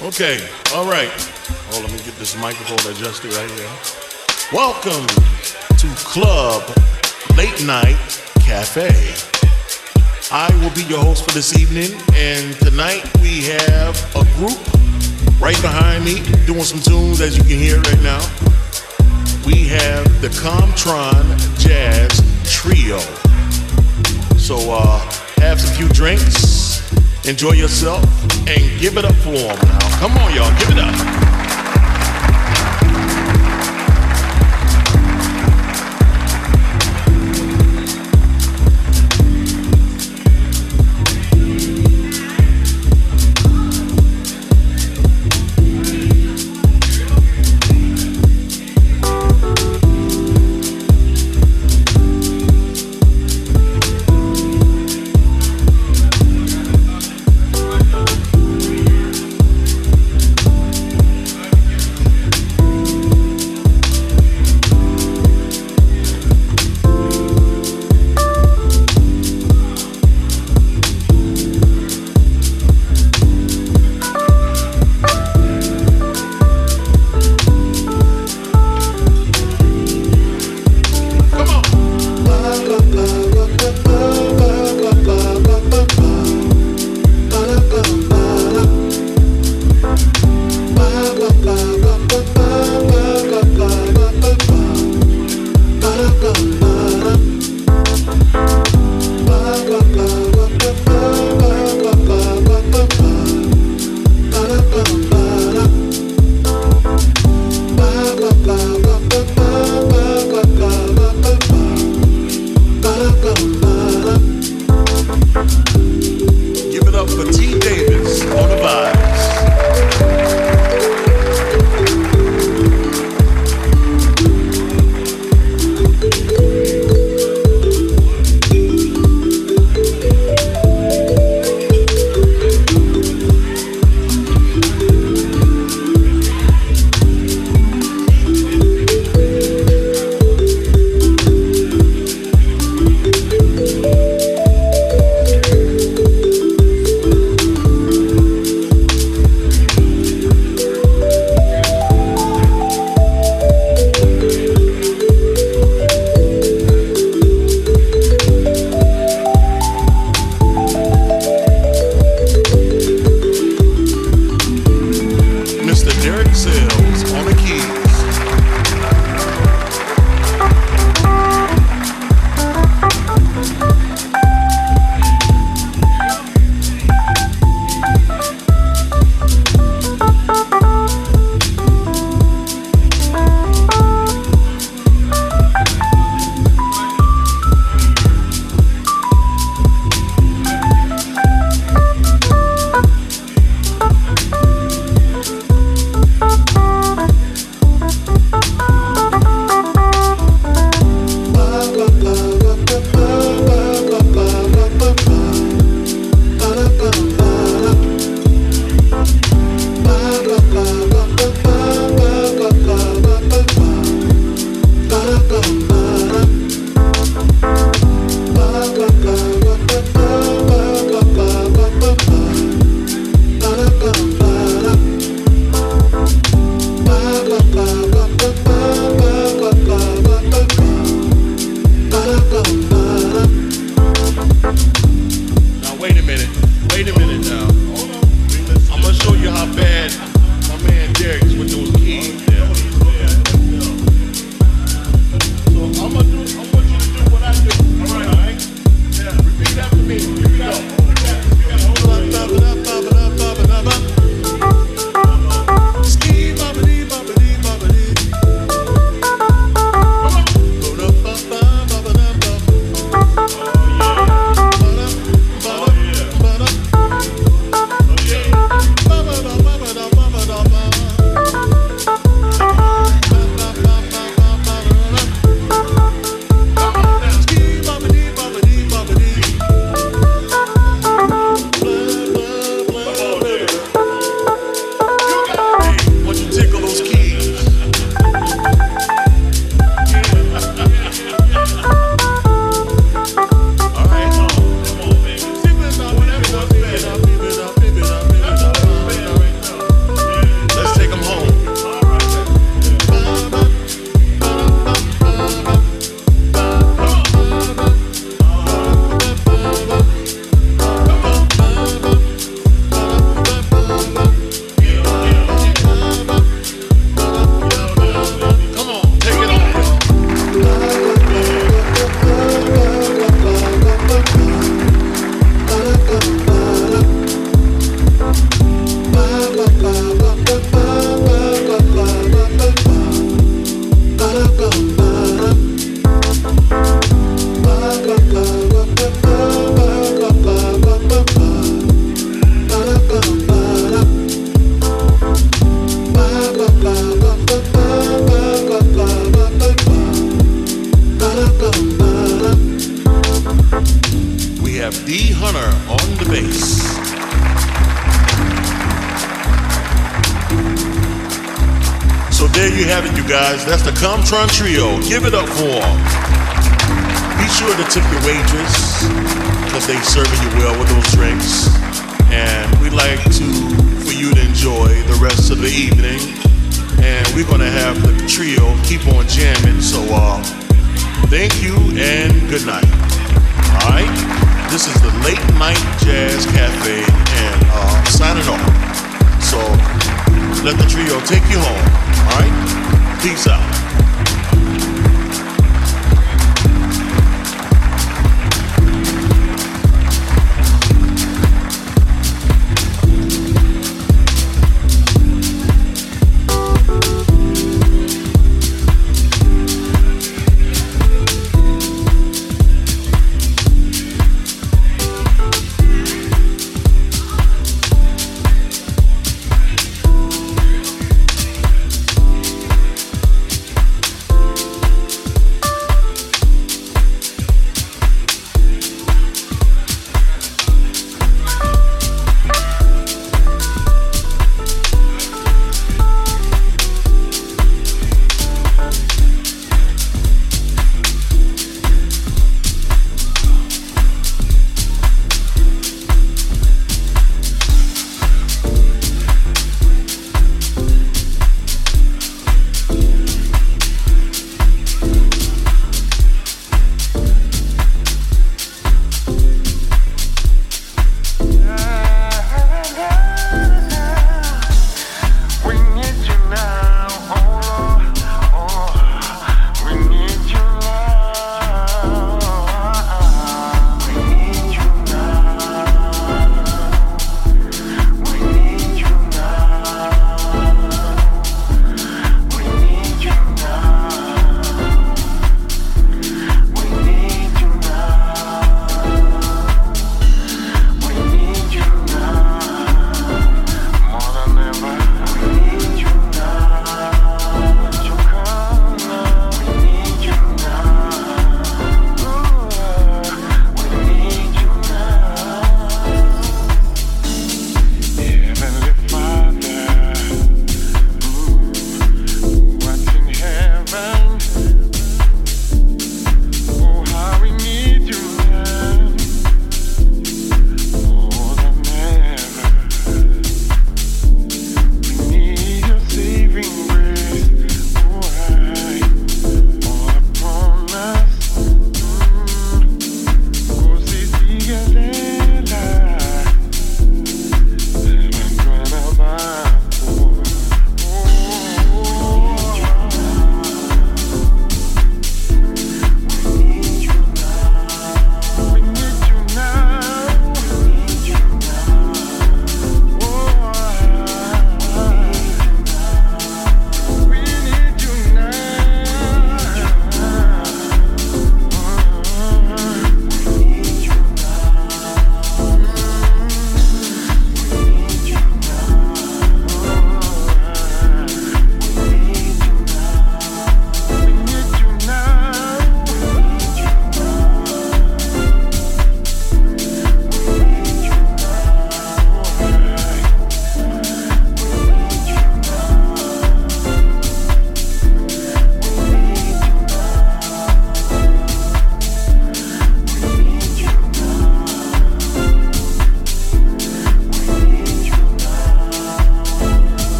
Okay, all right. Oh, let me get this microphone adjusted right here. Welcome to Club Late Night Cafe. I will be your host for this evening, and tonight we have a group right behind me doing some tunes, as you can hear right now. We have the Comtron Jazz Trio. So uh, have some few drinks, enjoy yourself, and give it up for them now. Come on, y'all, give it up.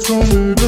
So.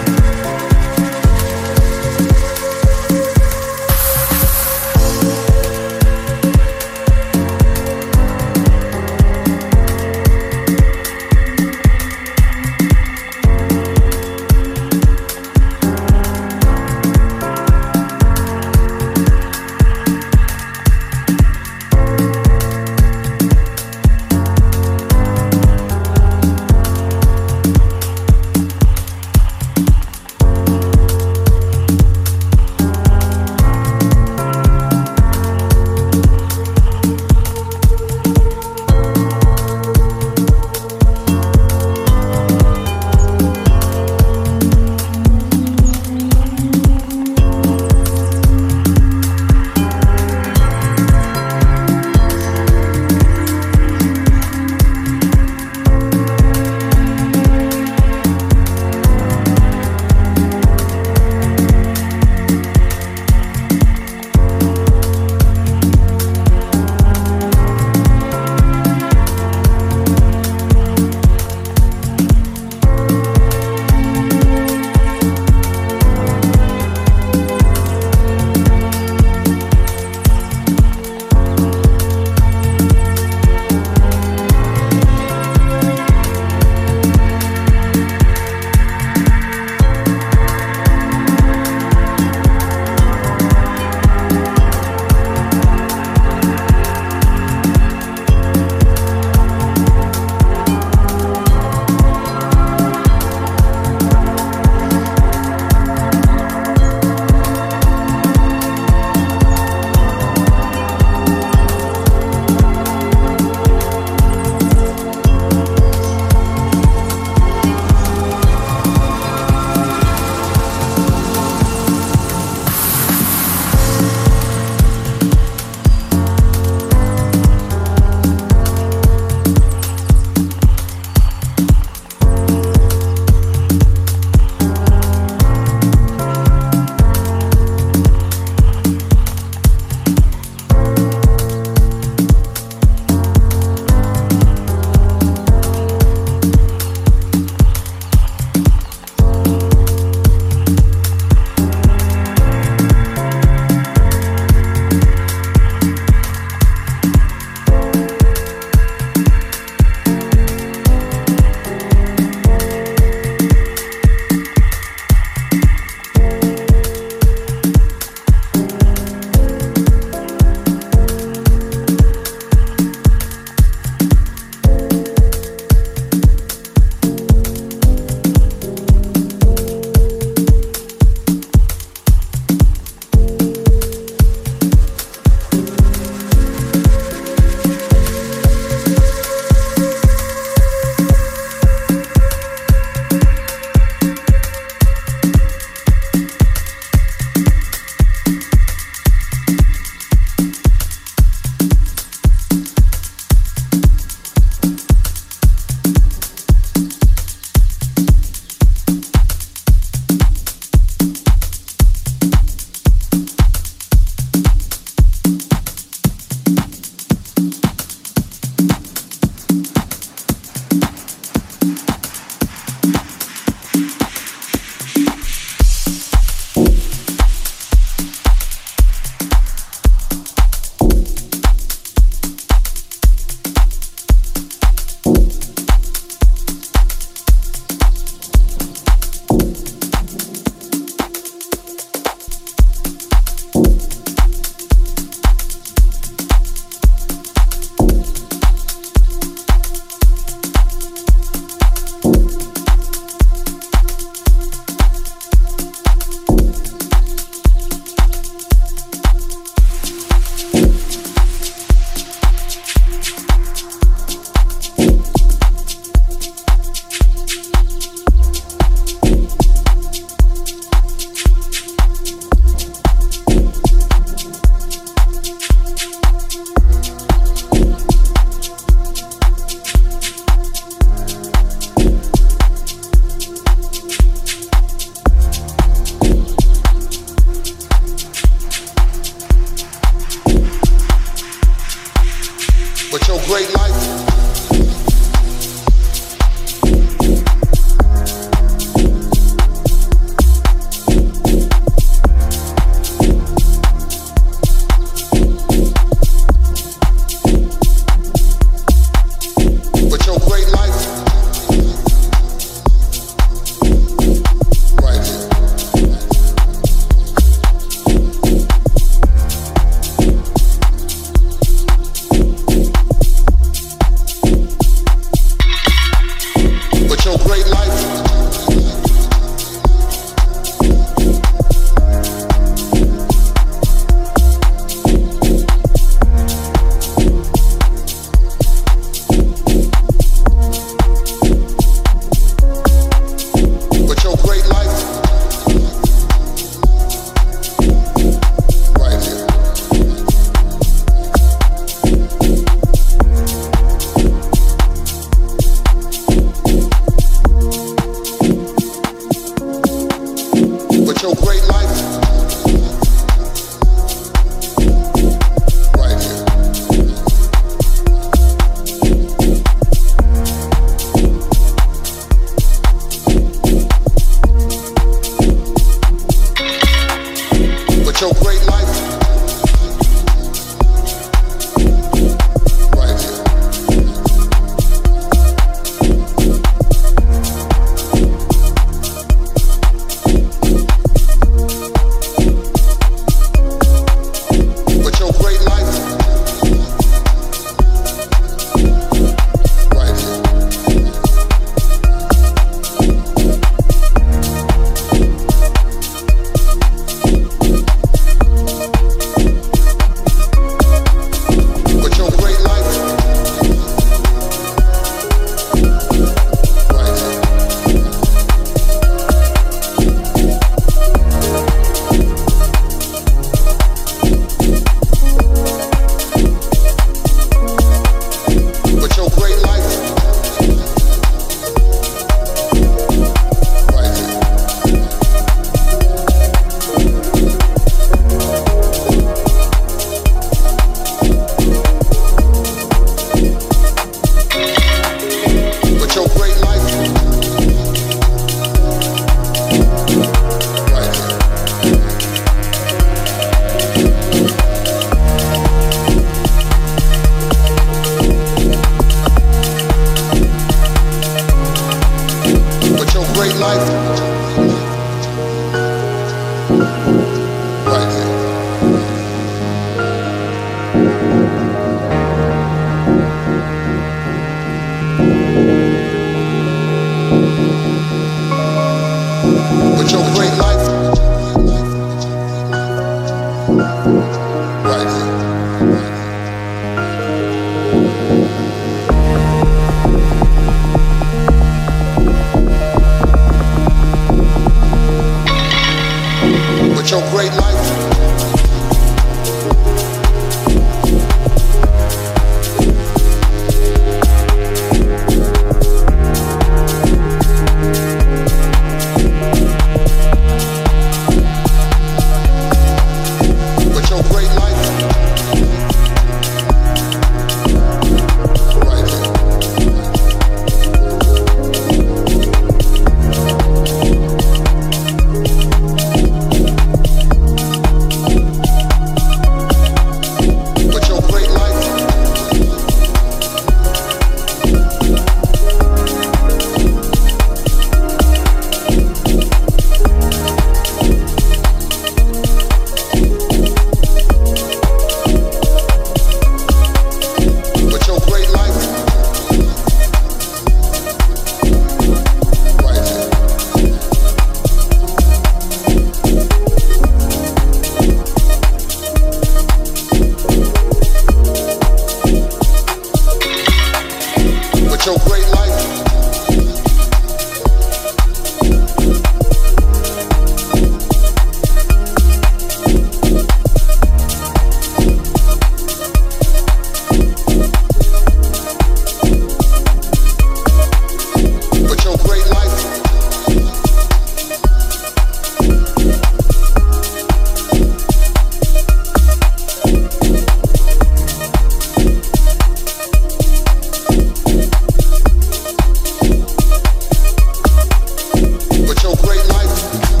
life.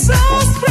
So